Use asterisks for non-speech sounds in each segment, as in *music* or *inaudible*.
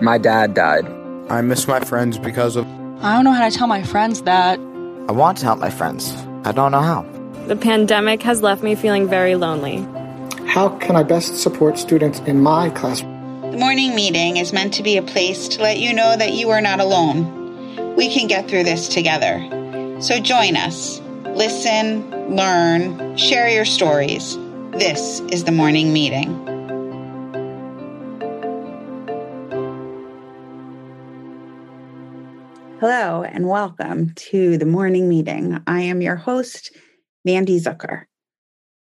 My dad died. I miss my friends because of. I don't know how to tell my friends that. I want to help my friends. I don't know how. The pandemic has left me feeling very lonely. How can I best support students in my class? The morning meeting is meant to be a place to let you know that you are not alone. We can get through this together. So join us. Listen, learn, share your stories. This is the morning meeting. Hello and welcome to the morning meeting. I am your host, Mandy Zucker.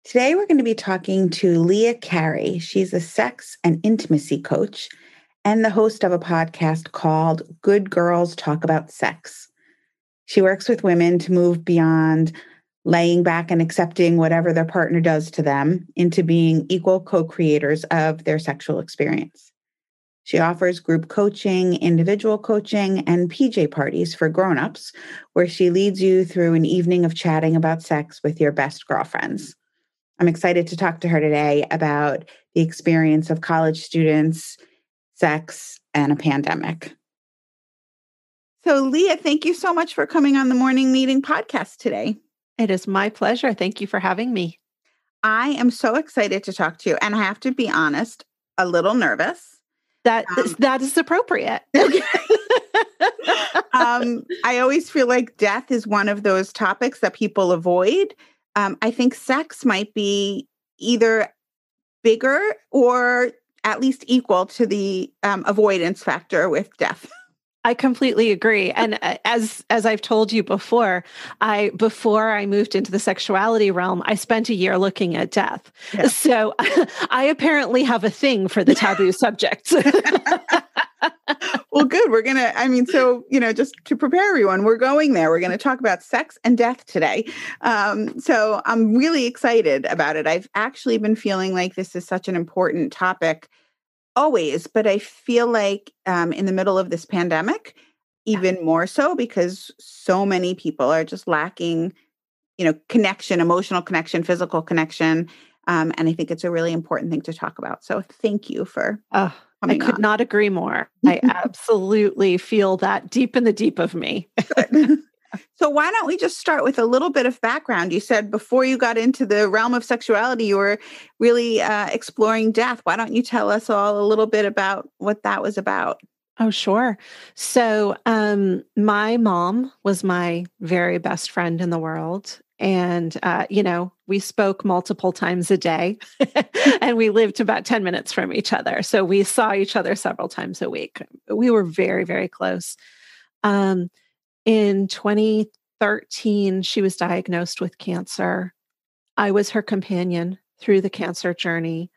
Today we're going to be talking to Leah Carey. She's a sex and intimacy coach and the host of a podcast called Good Girls Talk About Sex. She works with women to move beyond laying back and accepting whatever their partner does to them into being equal co creators of their sexual experience. She offers group coaching, individual coaching, and PJ parties for grown-ups, where she leads you through an evening of chatting about sex with your best girlfriends. I'm excited to talk to her today about the experience of college students, sex, and a pandemic. So, Leah, thank you so much for coming on the Morning Meeting podcast today. It is my pleasure. Thank you for having me. I am so excited to talk to you. And I have to be honest, a little nervous that um, that is appropriate. *laughs* Okay. um, I always feel like death is one of those topics that people avoid. Um, I think sex might be either bigger or at least equal to the um, avoidance factor with death. *laughs* I completely agree. And uh, as as I've told you before, I before I moved into the sexuality realm, I spent a year looking at death. Yeah. So *laughs* I apparently have a thing for the taboo *laughs* subjects. *laughs* well, good. We're going to I mean so, you know, just to prepare everyone, we're going there. We're going to talk about sex and death today. Um, so I'm really excited about it. I've actually been feeling like this is such an important topic always, but I feel like um, in the middle of this pandemic, even more so because so many people are just lacking, you know, connection, emotional connection, physical connection. Um, and I think it's a really important thing to talk about. So thank you for. Oh, I could on. not agree more. I *laughs* absolutely feel that deep in the deep of me. *laughs* So, why don't we just start with a little bit of background? You said before you got into the realm of sexuality, you were really uh, exploring death. Why don't you tell us all a little bit about what that was about? Oh, sure. So, um, my mom was my very best friend in the world. And, uh, you know, we spoke multiple times a day *laughs* and we lived about 10 minutes from each other. So we saw each other several times a week. We were very, very close. Um, in 2013, she was diagnosed with cancer. I was her companion through the cancer journey,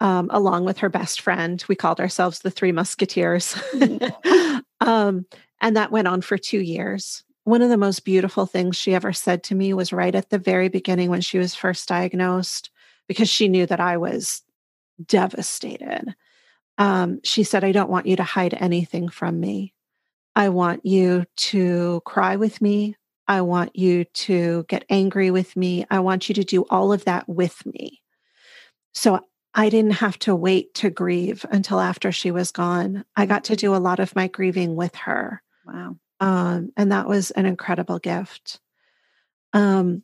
um, along with her best friend. We called ourselves the Three Musketeers. *laughs* *laughs* um, and that went on for two years. One of the most beautiful things she ever said to me was right at the very beginning when she was first diagnosed, because she knew that I was devastated. Um, she said, I don't want you to hide anything from me. I want you to cry with me. I want you to get angry with me. I want you to do all of that with me. So I didn't have to wait to grieve until after she was gone. I got to do a lot of my grieving with her. Wow. Um, and that was an incredible gift. Um,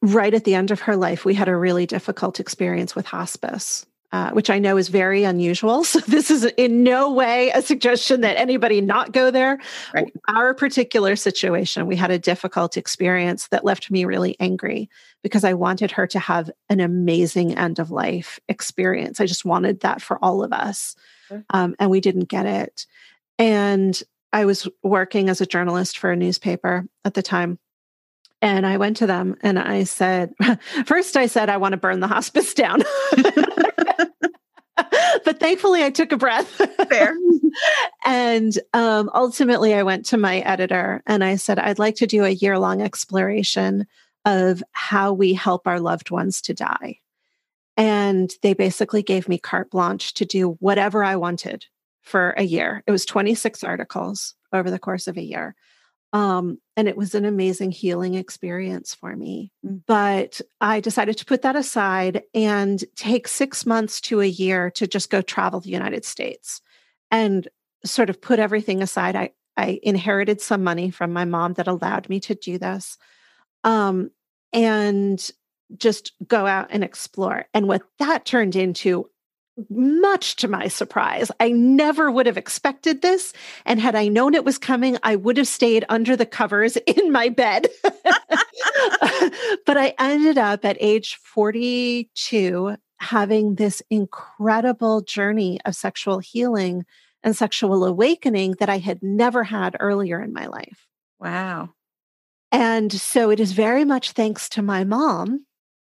right at the end of her life, we had a really difficult experience with hospice uh, which I know is very unusual. *laughs* So this is in no way a suggestion that anybody not go there. Right. Our particular situation, we had a difficult experience that left me really angry because I wanted her to have an amazing end of life experience. I just wanted that for all of us, um, and we didn't get it. And I was working as a journalist for a newspaper at the time. And I went to them and I said, *laughs* first, I said, I want to burn the hospice down. *laughs* thankfully, I took a breath. Fair. *laughs* and um, ultimately, I went to my editor and I said, I'd like to do a year long exploration of how we help our loved ones to die. And they basically gave me carte blanche to do whatever I wanted for a year. It was 26 articles over the course of a year. Um, and it was an amazing healing experience for me. Mm. But I decided to put that aside and take six months to a year to just go travel the United States. And sort of put everything aside. I, I inherited some money from my mom that allowed me to do this. Um, and just go out and explore. And what that turned into, much to my surprise, I never would have expected this. And had I known it was coming, I would have stayed under the covers *laughs* in my bed. *laughs* but I ended up at age 42 having this incredible journey of sexual healing and sexual awakening that I had never had earlier in my life. Wow. And so it is very much thanks to my mom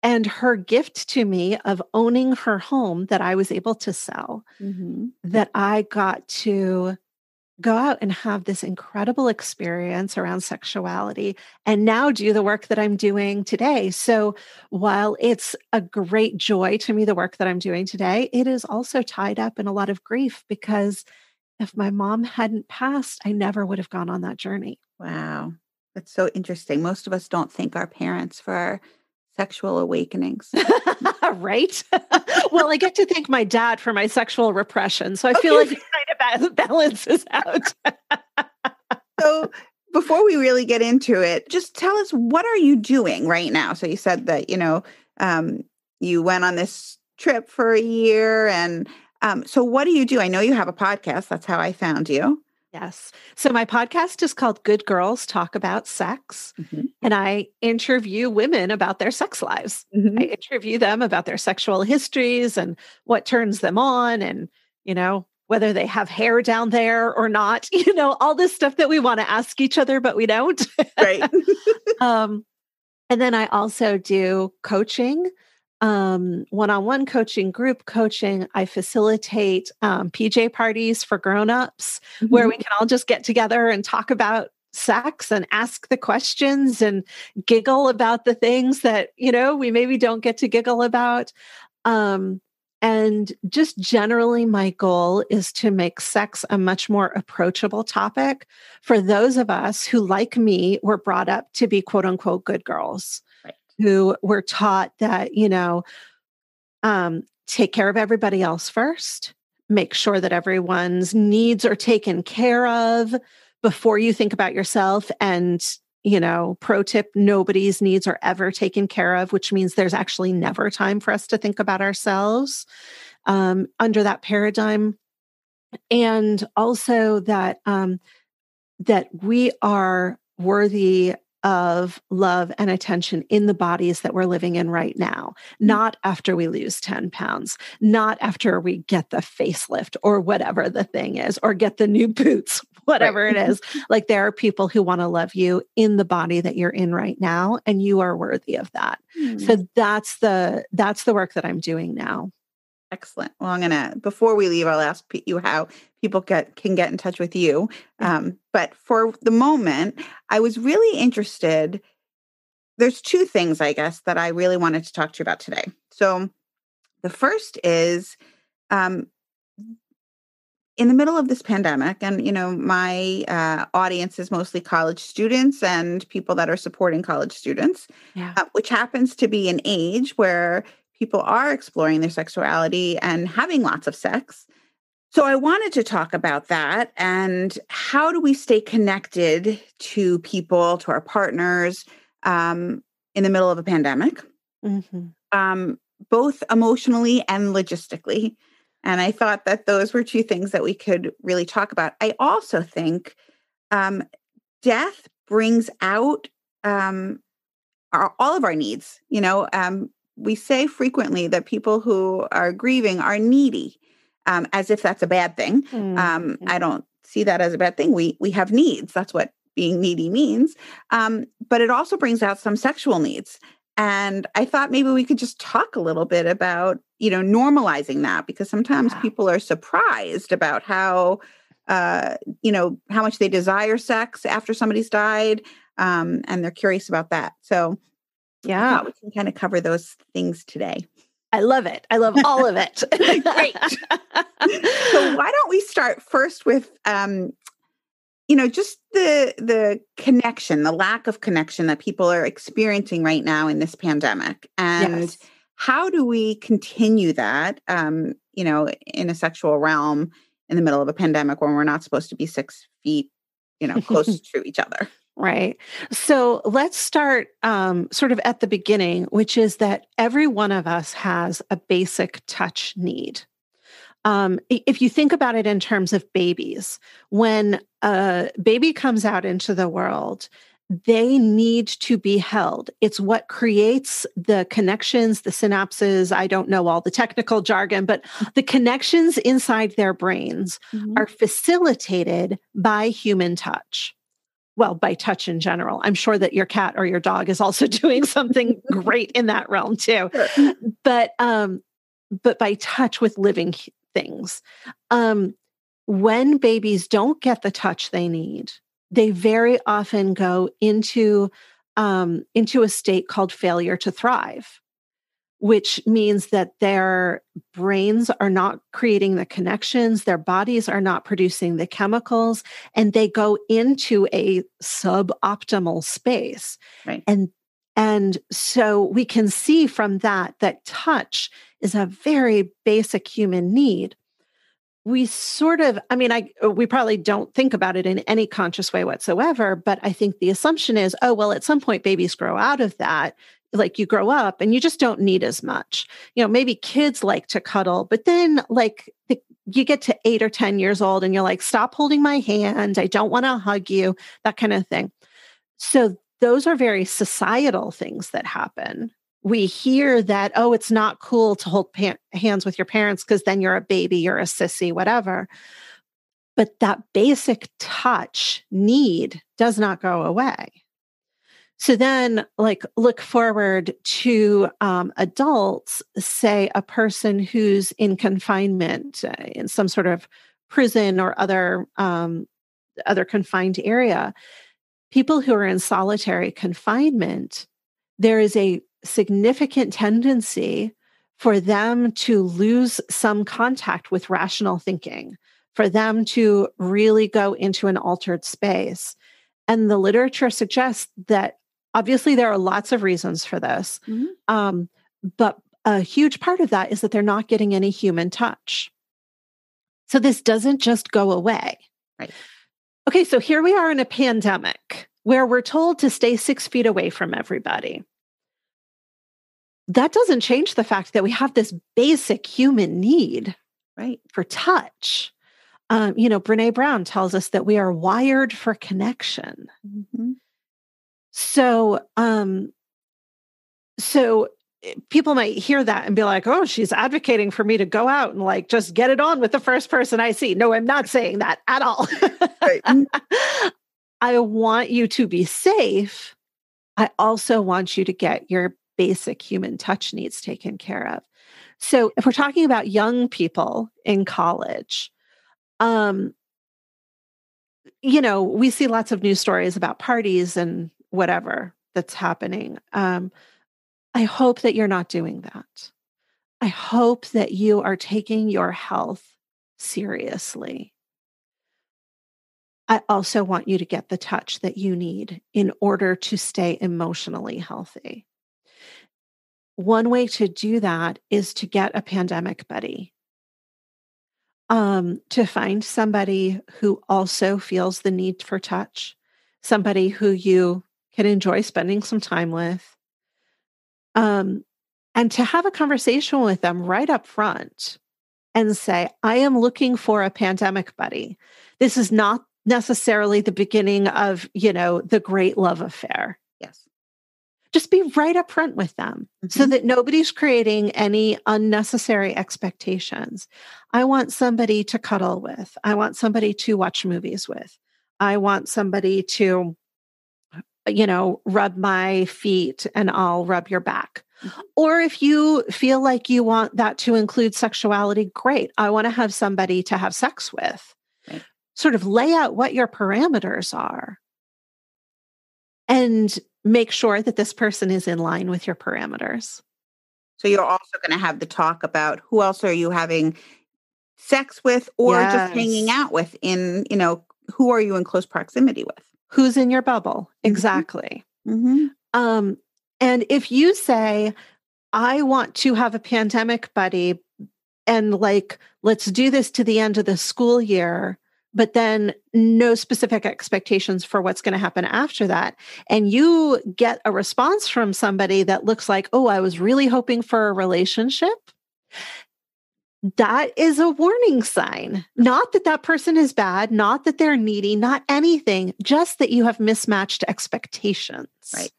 and her gift to me of owning her home that I was able to sell mm-hmm. that I got to go out and have this incredible experience around sexuality and now do the work that I'm doing today. So while it's a great joy to me, the work that I'm doing today, it is also tied up in a lot of grief because if my mom hadn't passed, I never would have gone on that journey. Wow. That's so interesting. Most of us don't thank our parents for our sexual awakenings. *laughs* right? *laughs* well, I get to thank my dad for my sexual repression. So I feel like *laughs* it kind of balances out. so before we really get into it, just tell us what are you doing right now? So you said that, you know, um, you went on this trip for a year and um, so what do you do? I know you have a podcast. That's how I found you. Yes. So my podcast is called Good Girls Talk About Sex. Mm-hmm. And I interview women about their sex lives. Mm-hmm. I interview them about their sexual histories and what turns them on and, you know, whether they have hair down there or not, *laughs* you know, all this stuff that we want to ask each other, but we don't. Right. *laughs* um, and then I also do coaching um, one-on-one coaching group coaching i facilitate um, pj parties for grown-ups mm-hmm. where we can all just get together and talk about sex and ask the questions and giggle about the things that you know we maybe don't get to giggle about um, and just generally my goal is to make sex a much more approachable topic for those of us who like me were brought up to be quote unquote good girls who were taught that, you know, um, take care of everybody else first, make sure that everyone's needs are taken care of before you think about yourself. And, you know, pro tip nobody's needs are ever taken care of, which means there's actually never time for us to think about ourselves um, under that paradigm. And also that, um, that we are worthy of love and attention in the bodies that we're living in right now, mm. not after we lose 10 pounds, not after we get the facelift or whatever the thing is, or get the new *laughs* boots, whatever right. it *laughs* is. like there are people who want to love you in the body that you're in right now, and you are worthy of that. Mm. So that's the that's the work that I'm doing now. Excellent. Well, I'm gonna before we leave, I'll ask you how people get can get in touch with you. Um, but for the moment, I was really interested. There's two things, I guess, that I really wanted to talk to you about today. So, the first is, um, in the middle of this pandemic, and you know, my uh, audience is mostly college students and people that are supporting college students, yeah. uh, which happens to be an age where people are exploring their sexuality and having lots of sex. So I wanted to talk about that and how do we stay connected to people, to our partners um, in the middle of a pandemic, mm-hmm. um, both emotionally and logistically. And I thought that those were two things that we could really talk about. I also think um, death brings out um, our, all of our needs. You know, um, we say frequently that people who are grieving are needy, um, as if that's a bad thing. Mm-hmm. Um, I don't see that as a bad thing. We we have needs. That's what being needy means. Um, but it also brings out some sexual needs. And I thought maybe we could just talk a little bit about, you know, normalizing that because sometimes yeah. people are surprised about how, uh, you know, how much they desire sex after somebody's died. Um, and they're curious about that. So yeah. we can kind of cover those things today. I love it. I love all of it. *laughs* Great. so *laughs* why don't we start first with um, you know, just the the connection, the lack of connection that people are experiencing right now in this pandemic. And yes. how do we continue that um, you know, in a sexual realm in the middle of a pandemic when we're not supposed to be six feet, you know, close *laughs* to each other. Right. So let's start um, sort of at the beginning, which is that every one of us has a basic touch need. Um, if you think about it in terms of babies, when a baby comes out into the world, they need to be held. It's what creates the connections, the synapses. I don't know all the technical jargon, but *laughs* the connections inside their brains mm-hmm. are facilitated by human touch well, by touch in general. I'm sure that your cat or your dog is also *laughs* doing something *laughs* great in that realm too. Sure. But um, but by touch with living things. Um, when babies don't get the touch they need, they very often go into um, into a state called failure to thrive which means that their brains are not creating the connections, their bodies are not producing the chemicals, and they go into a suboptimal space. Right. And and so we can see from that that touch is a very basic human need. We sort of, I mean, I we probably don't think about it in any conscious way whatsoever, but I think the assumption is, oh, well, at some point babies grow out of that like you grow up and you just don't need as much. You know, maybe kids like to cuddle, but then like the, you get to eight or 10 years old and you're like, stop holding my hand. I don't want to hug you, that kind of thing. So those are very societal things that happen. We hear that, oh, it's not cool to hold pa- hands with your parents because then you're a baby, you're a sissy, whatever. But that basic touch need does not go away. So then, like, look forward to um, adults, say a person who's in confinement uh, in some sort of prison or other um, other confined area. People who are in solitary confinement, there is a significant tendency for them to lose some contact with rational thinking, for them to really go into an altered space. And the literature suggests that Obviously, there are lots of reasons for this. Mm-hmm. Um, but a huge part of that is that they're not getting any human touch. So this doesn't just go away. Right. Okay, so here we are in a pandemic where we're told to stay six feet away from everybody. That doesn't change the fact that we have this basic human need, right, for touch. Um, you know, Brene Brown tells us that we are wired for connection. Mm-hmm. So, um, so eh, people might hear that and be like, oh, she's advocating for me to go out and like just get it on with the first person I see. No, I'm not saying that at all. *laughs* I want you to be safe. I also want you to get your basic human touch needs taken care of. So, if we're talking about young people in college, um, you know, we see lots of news stories about parties and whatever that's happening. Um, I hope that you're not doing that. I hope that you are taking your health seriously. I also want you to get the touch that you need in order to stay emotionally healthy. One way to do that is to get a pandemic buddy. Um, to find somebody who also feels the need for touch, somebody who you can enjoy spending some time with. Um, and to have a conversation with them right up front and say, I am looking for a pandemic buddy. This is not necessarily the beginning of, you know, the great love affair. Yes. Just be right up front with them mm-hmm. so that nobody's creating any unnecessary expectations. I want somebody to cuddle with. I want somebody to watch movies with. I want somebody to you know, rub my feet and I'll rub your back. Mm-hmm. Or if you feel like you want that to include sexuality, great. I want to have somebody to have sex with. Right. Sort of lay out what your parameters are and make sure that this person is in line with your parameters. So you're also going to have the talk about who else are you having sex with or yes. just hanging out with in, you know, who are you in close proximity with? Who's in your bubble mm-hmm. exactly mm-hmm. um, and if you say i want to have a pandemic buddy and like, let's do this to the end of the school year, but then no specific expectations for what's going to happen after that. And you get a response from somebody that looks like, oh, I was really hoping for a relationship. That is a warning sign. Not that that person is bad, not that they're needy, not anything, just that you have mismatched expectations. Right.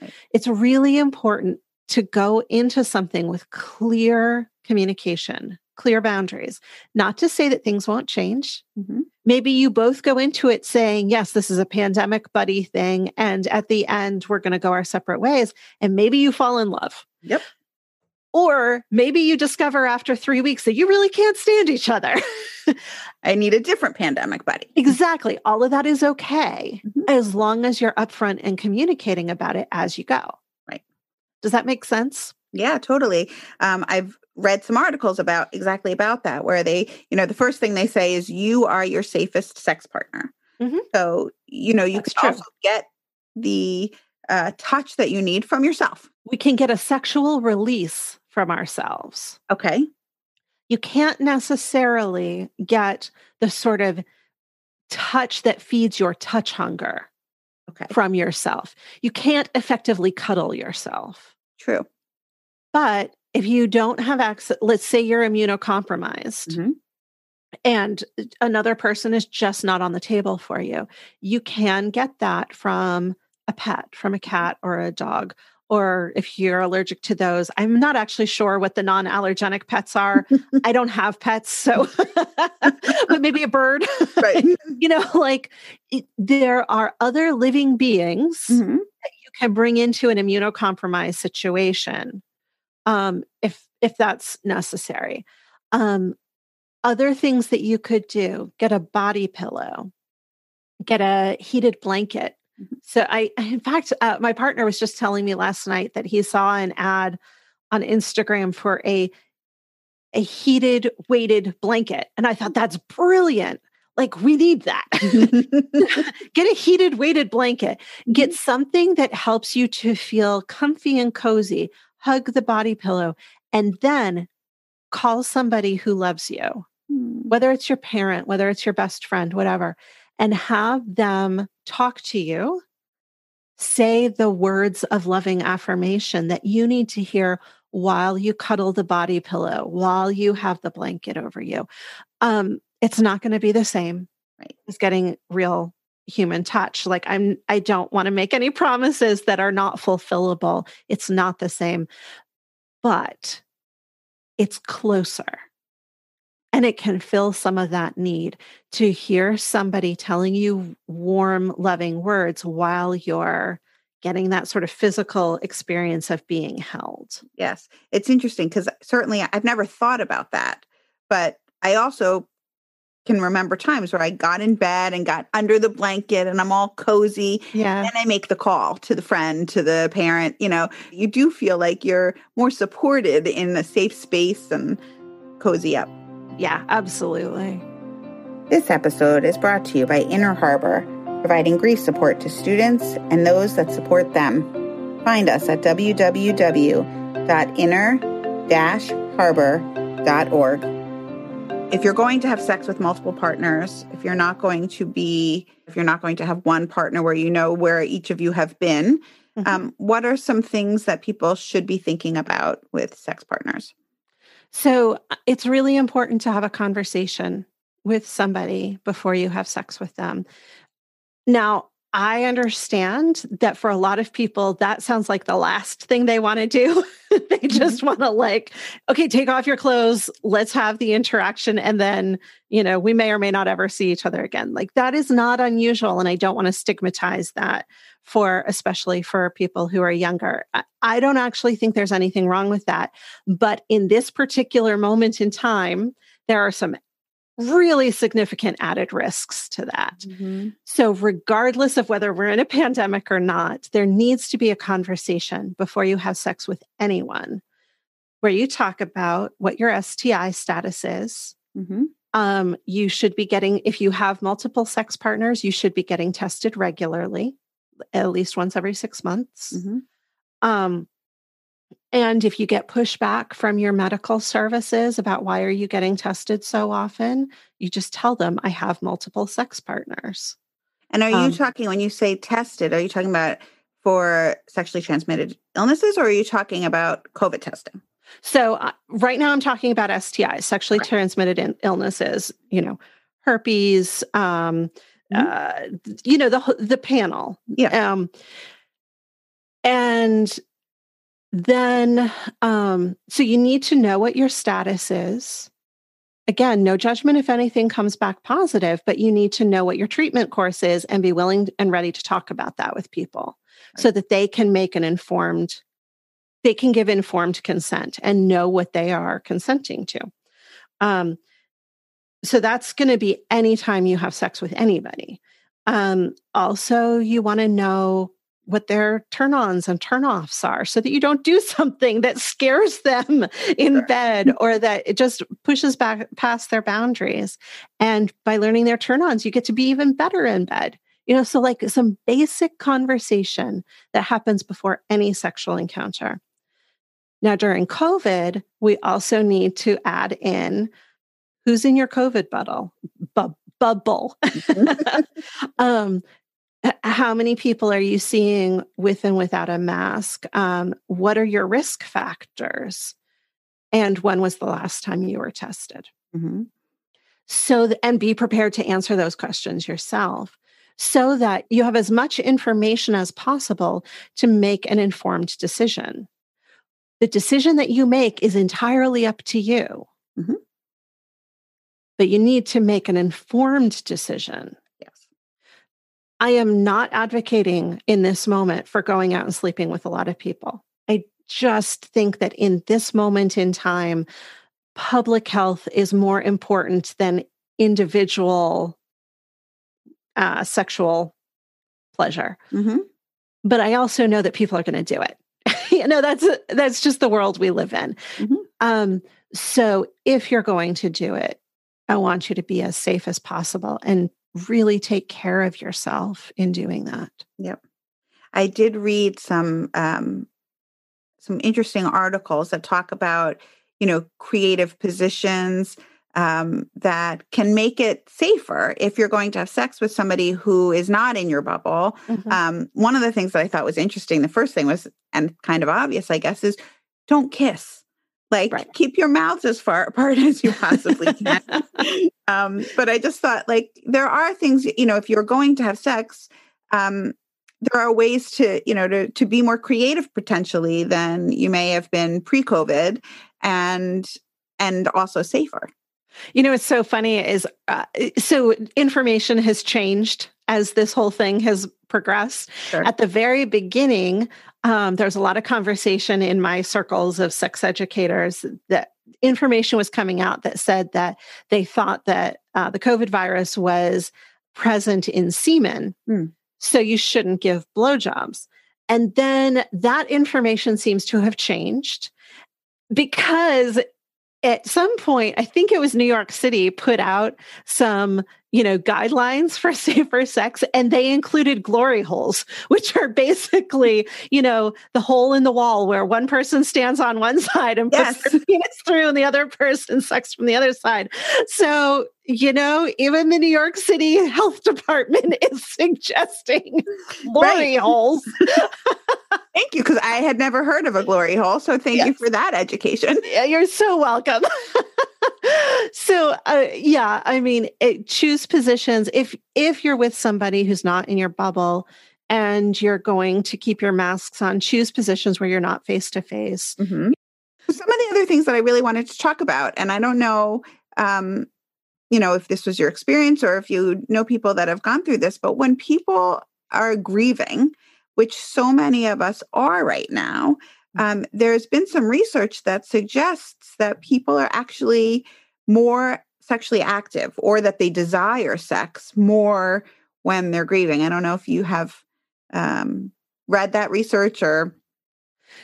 Right. It's really important to go into something with clear communication, clear boundaries. Not to say that things won't change. Mhm. Maybe you both go into it saying, yes, this is a pandemic buddy thing. And at the end, we're going to go our separate ways. And maybe you fall in love. Yep. Or maybe you discover after three weeks that you really can't stand each other. *laughs* I need a different pandemic buddy. exactly. All of that is okay Mhm. as long as you're upfront and communicating about it as you go. Right. Does that make sense? Yeah, totally. Um, I've read some articles about exactly about that, where they, you know, the first thing they say is you are your safest sex partner. Mhm. So, you know, you That's can true. also get the uh, touch that you need from yourself. We can get a sexual release from ourselves. Okay. You can't necessarily get the sort of touch that feeds your touch hunger Okay. from yourself. You can't effectively cuddle yourself. True. But if you don't have access, let's say you're immunocompromised Mhm. and another person is just not on the table for you, you can get that from a pet, from a cat or a dog. Or if you're allergic to those, I'm not actually sure what the non allergenic pets are. *laughs* I don't have pets, so, *laughs* but maybe a bird. Right. *laughs* you know, like it, there are other living beings Mhm. you can bring into an immunocompromised situation um, if if that's necessary. Um, other things that you could do: get a body pillow, get a heated blanket. Mhm. So I, in fact, uh, my partner was just telling me last night that he saw an ad on Instagram for a a heated weighted blanket, and I thought that's brilliant. Like we need that. *laughs* *laughs* get a heated weighted blanket get something that helps you to feel comfy and cozy hug the body pillow and then call somebody who loves you Hmm. whether it's your parent whether it's your best friend whatever and have them talk to you say the words of loving affirmation that you need to hear while you cuddle the body pillow while you have the blanket over you. Um, it's not going to be the same Right. as getting real human touch. Like i'm i don't want to make any promises that are not fulfillable. It's not the same but it's closer and it can fill some of that need to hear somebody telling you warm loving words while you're getting that sort of physical experience of being held Yes. It's interesting because certainly I've never thought about that. But I also can remember times where I got in bed and got under the blanket and I'm all cozy. yeah And I make the call to the friend, to the parent. You know, you do feel like you're more supported in a safe space and cozy up. Yeah absolutely This episode is brought to you by Inner Harbor, providing grief support to students and those that support them. Find us at www.inner-harbor.org. If you're going to have sex with multiple partners, if you're not going to be, if you're not going to have one partner where you know where each of you have been, Mhm. um, what are some things that people should be thinking about with sex partners? So uh, it's really important to have a conversation with somebody before you have sex with them. Now, I understand that for a lot of people, that sounds like the last thing they want to do. *laughs* they mm-hmm. just want to, like, okay, take off your clothes, let's have the interaction. And then, you know, we may or may not ever see each other again. Like, that is not unusual. And I don't want to stigmatize that for, especially for people who are younger. I, I don't actually think there's anything wrong with that. But in this particular moment in time, there are some really significant added risks to that. So, regardless of whether we're in a pandemic or not, there needs to be a conversation before you have sex with anyone where you talk about what your STI status is. Mm-hmm. Um, you should be getting, if you have multiple sex partners, you should be getting tested regularly, at least once every six months. Mm-hmm. Um, And if you get pushback from your medical services about why are you getting tested so often, you just tell them I have multiple sex partners. And are you Um, talking when you say tested, are you talking about for sexually transmitted illnesses or are you talking about COVID testing? So uh, right now I'm talking about STIs, sexually Okay. transmitted in- illnesses, you know, herpes, um, Mhm. uh, you know, the the panel. Yeah. Um, and then um, so you need to know what your status is. Again, no judgment if anything comes back positive, but you need to know what your treatment course is and be willing and ready to talk about that with people so that they can make an informed they can give informed consent and know what they are consenting to. Um, so that's going to be anytime you have sex with anybody. Um, also, you want to know what their turn ons and turn offs are so that you don't do *laughs* something that scares them in Sure. bed or that it just pushes back past their boundaries. And by learning their turn ons, you get to be even better in bed. You know, so like some basic conversation that happens before any sexual encounter. Now, during COVID, we also need to add in who's in your COVID bubble. Bu- bubble. *laughs* um, h- how many people are you seeing with and without a mask? Um, what are your risk factors? And when was the last time you were tested? Mhm. so th- and be prepared to answer those questions yourself so that you have as much information as possible to make an informed decision the decision that you make is entirely up to you Mhm. but you need to make an informed decision. I am not advocating in this moment for going out and sleeping with a lot of people. I just think that in this moment in time, public health is more important than individual uh, sexual pleasure. Mhm. But I also know that people are going to do it. *laughs* you know, that's that's just the world we live in. Mhm. Um, so if you're going to do it, I want you to be as safe as possible and really take care of yourself in doing that. Yep. I did read some um, some interesting articles that talk about you know creative positions um, that can make it safer if you're going to have sex with somebody who is not in your bubble. Um, one of the things that I thought was interesting, the first thing was, and kind of obvious, I guess, is don't kiss. Like Right. keep your mouths as far *laughs* apart as you possibly *laughs* can. um, but I just thought, like, there are things, you know, if you're going to have sex, um, there are ways to, you know, to to be more creative potentially than you may have been pre-COVID, and and also safer. You know, it's so funny is uh, so information has changed as this whole thing has progressed. Sure. At the very beginning, um, there was a lot of conversation in my circles of sex educators that information was coming out that said that they thought that uh, the COVID virus was present in semen. Hmm. So you shouldn't give blowjobs. And then that information seems to have changed because at some point, I think it was New York City put out some, you know, guidelines for *laughs* safer sex, and they included glory holes, which are basically, you know, the hole in the wall where one person stands on one side and puts their *laughs* penis through, and the other person sucks from the other side. So, you know, even the New York City Health *laughs* Department is suggesting glory Right. holes. Thank you, because I had never heard of a glory hole. So thank you for that education. Yeah, You're so welcome. *laughs* so, uh, yeah, I mean, it, choose positions. If if you're with somebody who's not in your bubble and you're going to keep your masks on, choose positions where you're not face to face. Some of the other things that I really wanted to talk about, and I don't know, um, you know, if this was your experience or if you know people that have gone through this, but when people are grieving, which so many of us are right now, um, there's been some research that suggests that people are actually more sexually active or that they desire sex more when they're grieving. I don't know if you have um, read that research or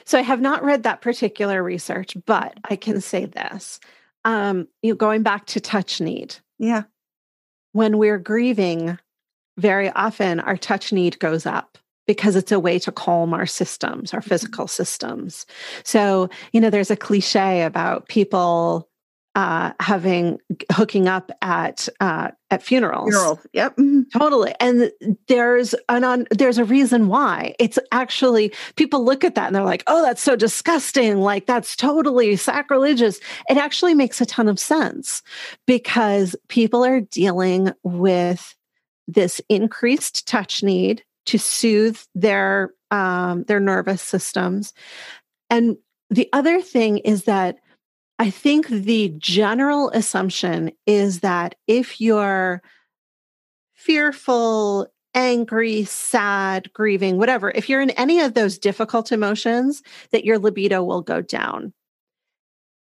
So I have not read that particular research, but I can say this. Um, you know, going back to touch need, yeah. when we're grieving, very often our touch need goes up. Because it's a way to calm our systems, our physical systems. So, you know, there's a cliche about people uh, having hooking up at uh, at funerals. Funeral. Yep. Mm-hmm. Totally. And there's an on, there's a reason why. It's actually people look at that and they're like, "Oh, that's so disgusting. Like that's totally sacrilegious." It actually makes a ton of sense because people are dealing with this increased touch need to soothe their um, their nervous systems. And the other thing is that I think the general assumption is that if you're fearful, angry, sad, grieving, whatever, if you're in any of those difficult emotions, that your libido will go down.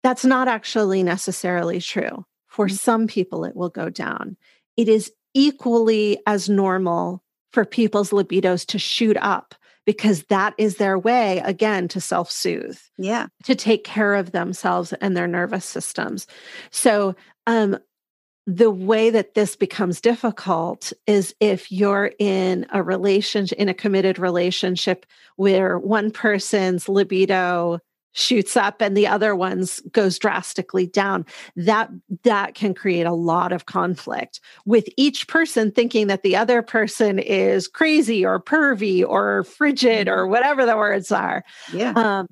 That's not actually necessarily true. For mm-hmm. some people, it will go down. It is equally as normal for people's libidos to shoot up because that is their way, again, to self soothe. Yeah. To take care of themselves and their nervous systems. So, um, the way that this becomes difficult is if you're in a relationship, in a committed relationship where one person's libido shoots up and the other one's goes drastically down. That that can create a lot of conflict with each person thinking that the other person is crazy or pervy or frigid or mm-hmm. whatever the words are. Yeah. Um,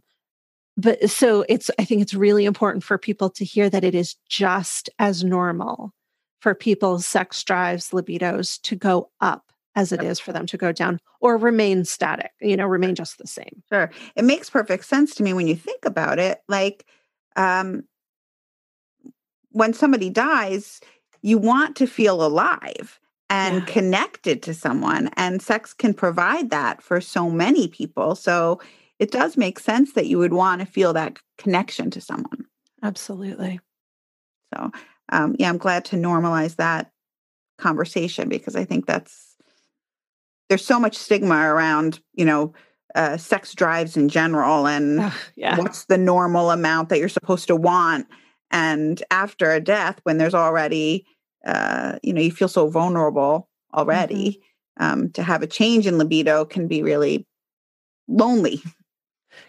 but so it's i think it's really important for people to hear that it is just as normal for people's sex drives libidos to go up as it is for them to go down or remain static, you know, remain just the same. Sure. It makes perfect sense to me when you think about it. Like, um, when somebody dies, you want to feel alive and yeah. connected to someone, and sex can provide that for so many people. So it does make sense that you would want to feel that connection to someone. Absolutely. So, um, yeah, I'm glad to normalize that conversation because I think that's there's so much stigma around, you know, uh, sex drives in general and uh, yeah. what's the normal amount that you're supposed to want. And after a death, when there's already, uh, you know, you feel so vulnerable already, mm-hmm. um, to have a change in libido can be really lonely.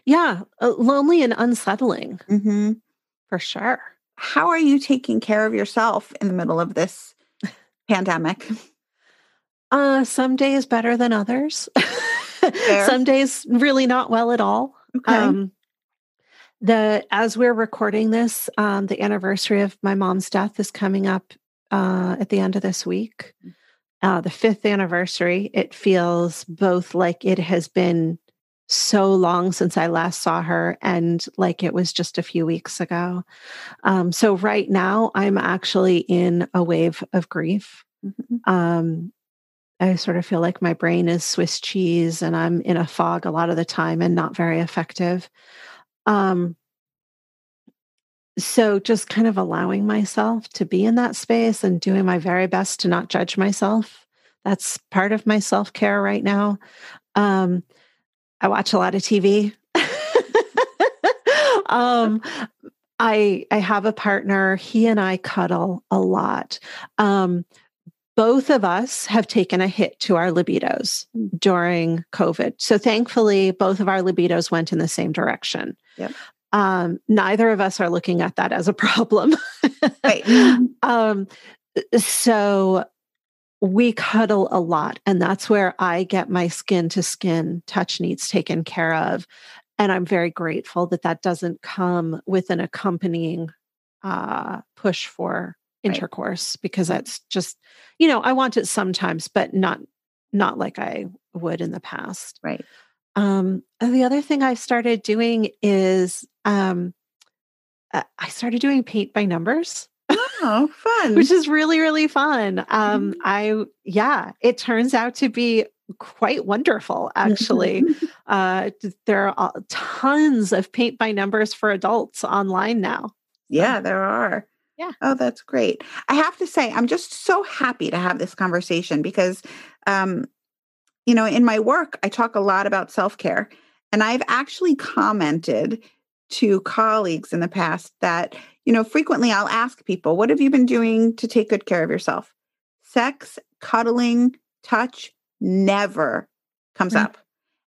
Yeah, uh, lonely and unsettling mm-hmm. for sure. How are you taking care of yourself in the middle of this pandemic? Uh, some days better than others. *laughs* some days really not well at all. Okay. Um, the as we're recording this, um, the anniversary of my mom's death is coming up uh, at the end of this week. Mm. Uh, the fifth anniversary. It feels both like it has been so long since I last saw her and like it was just a few weeks ago. Um, so right now, I'm actually in a wave of grief. Mm-hmm. Um, I sort of feel like my brain is Swiss cheese and I'm in a fog a lot of the time and not very effective. Um, so just kind of allowing myself to be in that space and doing my very best to not judge myself. That's part of my self care right now. Um, I watch a lot of TV. *laughs* um, I I have a partner. He and I cuddle a lot. Um, both of us have taken a hit to our libidos during COVID. So thankfully, both of our libidos went in the same direction. Yep. Um, neither of us are looking at that as a problem. right. *laughs* um, so we cuddle a lot, and that's where I get my skin to skin touch needs taken care of. And I'm very grateful that that doesn't come with an accompanying uh, push for intercourse right. because that's just you know i want it sometimes but not not like i would in the past. Right. Um the other thing i started doing is um uh, i started doing paint by numbers oh *laughs* fun. which is really really fun. Um mm-hmm. i yeah it turns out to be quite wonderful actually. *laughs* Uh there are tons of paint by numbers for adults online now yeah there are yeah. Oh, that's great. I have to say, I'm just so happy to have this conversation because, um, you know, in my work, I talk a lot about self care. And I've actually commented to colleagues in the past that, you know, frequently I'll ask people, what have you been doing to take good care of yourself? Sex, cuddling, touch never comes mm-hmm. up.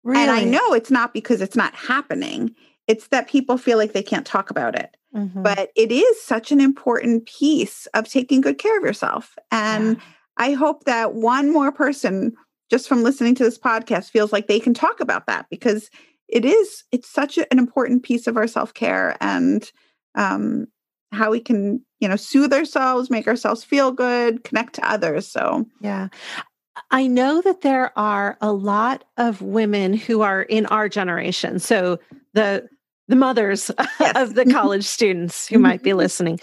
Really? And I know it's not because it's not happening. It's that people feel like they can't talk about it. Mm-hmm. But it is such an important piece of taking good care of yourself. And yeah. I hope that one more person just from listening to this podcast feels like they can talk about that because it is it's such an important piece of our self-care and um, how we can you know soothe ourselves make ourselves feel good connect to others so yeah I know that there are a lot of women who are in our generation. So the the mothers *laughs* yes. of the college students who might be *laughs* listening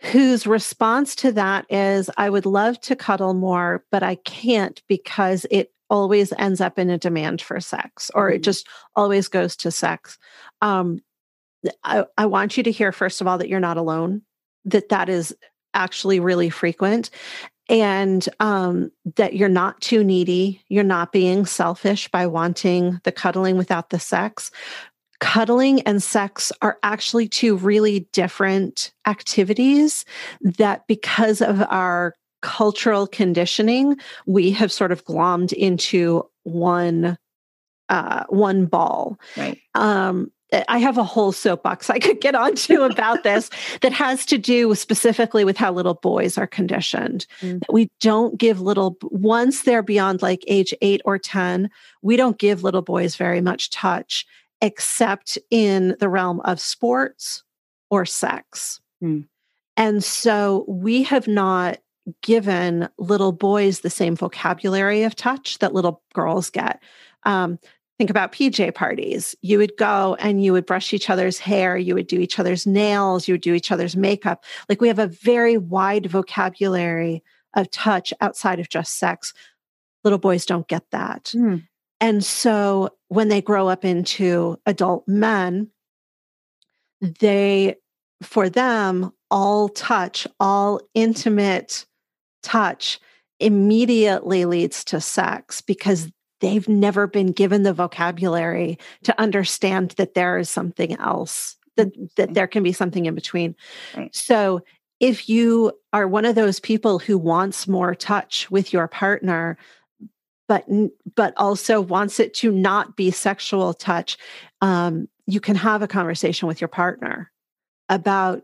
whose response to that is I would love to cuddle more but I can't because it always ends up in a demand for sex or it mm-hmm. just always goes to sex. Um I, I want you to hear first of all that you're not alone that that is actually really frequent and um, that you're not too needy. You're not being selfish by wanting the cuddling without the sex. Cuddling and sex are actually two really different activities that, because of our cultural conditioning, we have sort of glommed into one uh, one ball. Right. Um, I have a whole soapbox I could get onto about this *laughs* that has to do specifically with how little boys are conditioned. Mm. We don't give little, once they're beyond like age eight or 10, we don't give little boys very much touch except in the realm of sports or sex. Mm. And so we have not given little boys the same vocabulary of touch that little girls get. Um, think about PJ parties. You would go and you would brush each other's hair, you would do each other's nails, you would do each other's makeup. Like we have a very wide vocabulary of touch outside of just sex. Little boys don't get that. Mm. And so when they grow up into adult men, they, for them, all touch, all intimate touch immediately leads to sex because they've never been given the vocabulary to understand that there is something else that mm-hmm. that there can be something in between. Right. so if you are one of those people who wants more touch with your partner but but also wants it to not be sexual touch um, you can have a conversation with your partner about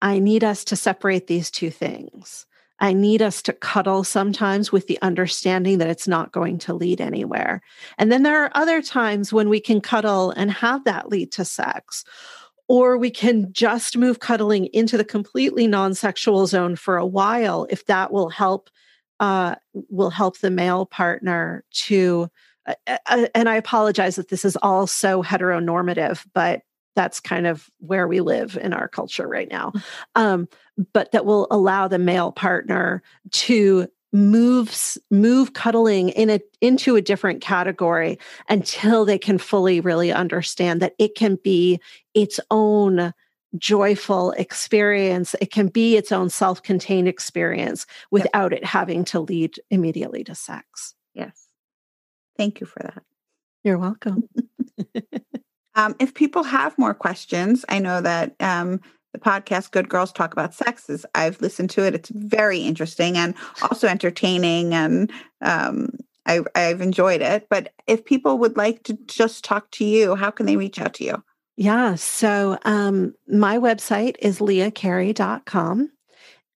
i need us to separate these two things I need us to cuddle sometimes with the understanding that it's not going to lead anywhere. And then there are other times when we can cuddle and have that lead to sex. Or we can just move cuddling into the completely non-sexual zone for a while if that will help uh, will help the male partner to uh, uh, and I apologize that this is all so heteronormative, but that's kind of where we live in our culture right now. Mm. Um, but that will allow the male partner to move move cuddling in a into a different category until they can fully really understand that it can be its own joyful experience it can be its own self-contained experience without yep. it having to lead immediately to sex yes thank you for that you're welcome *laughs* *laughs* Um, if people have more questions, I know that um, the podcast Good Girls Talk About Sex is, I've listened to it. It's very interesting and also entertaining, and um, I, I've enjoyed it. But if people would like to just talk to you, how can they reach out to you? Yeah. So um, my website is leahcarey.com.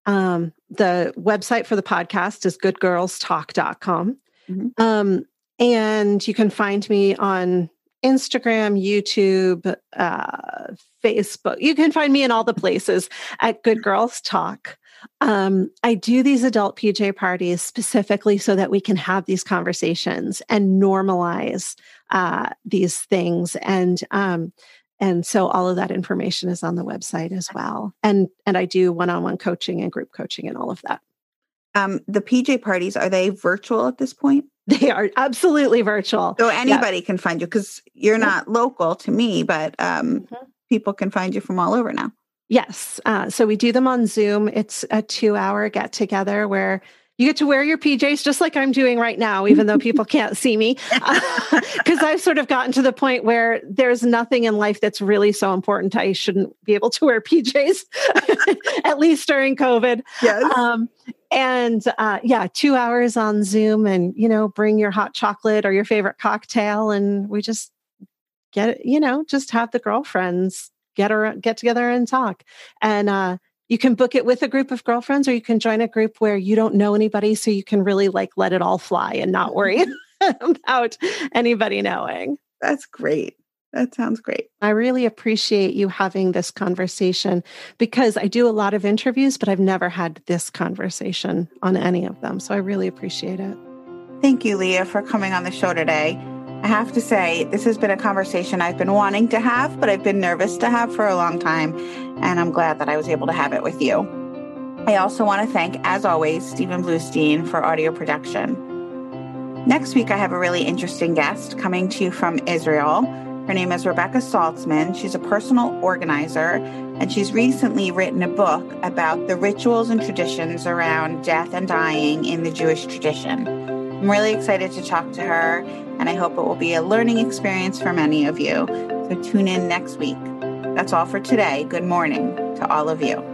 Um, the website for the podcast is goodgirlstalk.com. Mm-hmm. Um, and you can find me on Instagram, YouTube, uh, Facebook. You can find me in all the places at Good Girls Talk. Um, I do these adult PJ parties specifically so that we can have these conversations and normalize uh, these things. And um, and so all of that information is on the website as well. And and I do one-on-one coaching and group coaching and all of that. Um, the PJ parties are they virtual at this point? *laughs* They are absolutely virtual. So anybody can find you because you're not local to me, but um, mm-hmm. people can find you from all over now. Yes. Uh, so we do them on Zoom. It's a two hour get together where you get to wear your PJs just like I'm doing right now, even though people can't see me. *laughs* *laughs* Because I've sort of gotten to the point where there's nothing in life that's really so important. I shouldn't be able to wear PJs, *laughs* at least during COVID. Yes. Um, and uh, yeah, two hours on Zoom, and you know, bring your hot chocolate or your favorite cocktail, and we just get you know, just have the girlfriends get her get together and talk. And uh, you can book it with a group of girlfriends, or you can join a group where you don't know anybody, so you can really like let it all fly and not mm-hmm. worry *laughs* about anybody knowing. That's great. That sounds great. I really appreciate you having this conversation because I do a lot of interviews, but I've never had this conversation on any of them. So I really appreciate it. Thank you, Leah, for coming on the show today. I have to say, this has been a conversation I've been wanting to have, but I've been nervous to have for a long time. And I'm glad that I was able to have it with you. I also want to thank, as always, Stephen Bluestein for audio production. Next week, I have a really interesting guest coming to you from Israel. Her name is Rebecca Saltzman. She's a personal organizer, and she's recently written a book about the rituals and traditions around death and dying in the Jewish tradition. I'm really excited to talk to her, and I hope it will be a learning experience for many of you. So tune in next week. That's all for today. Good morning to all of you.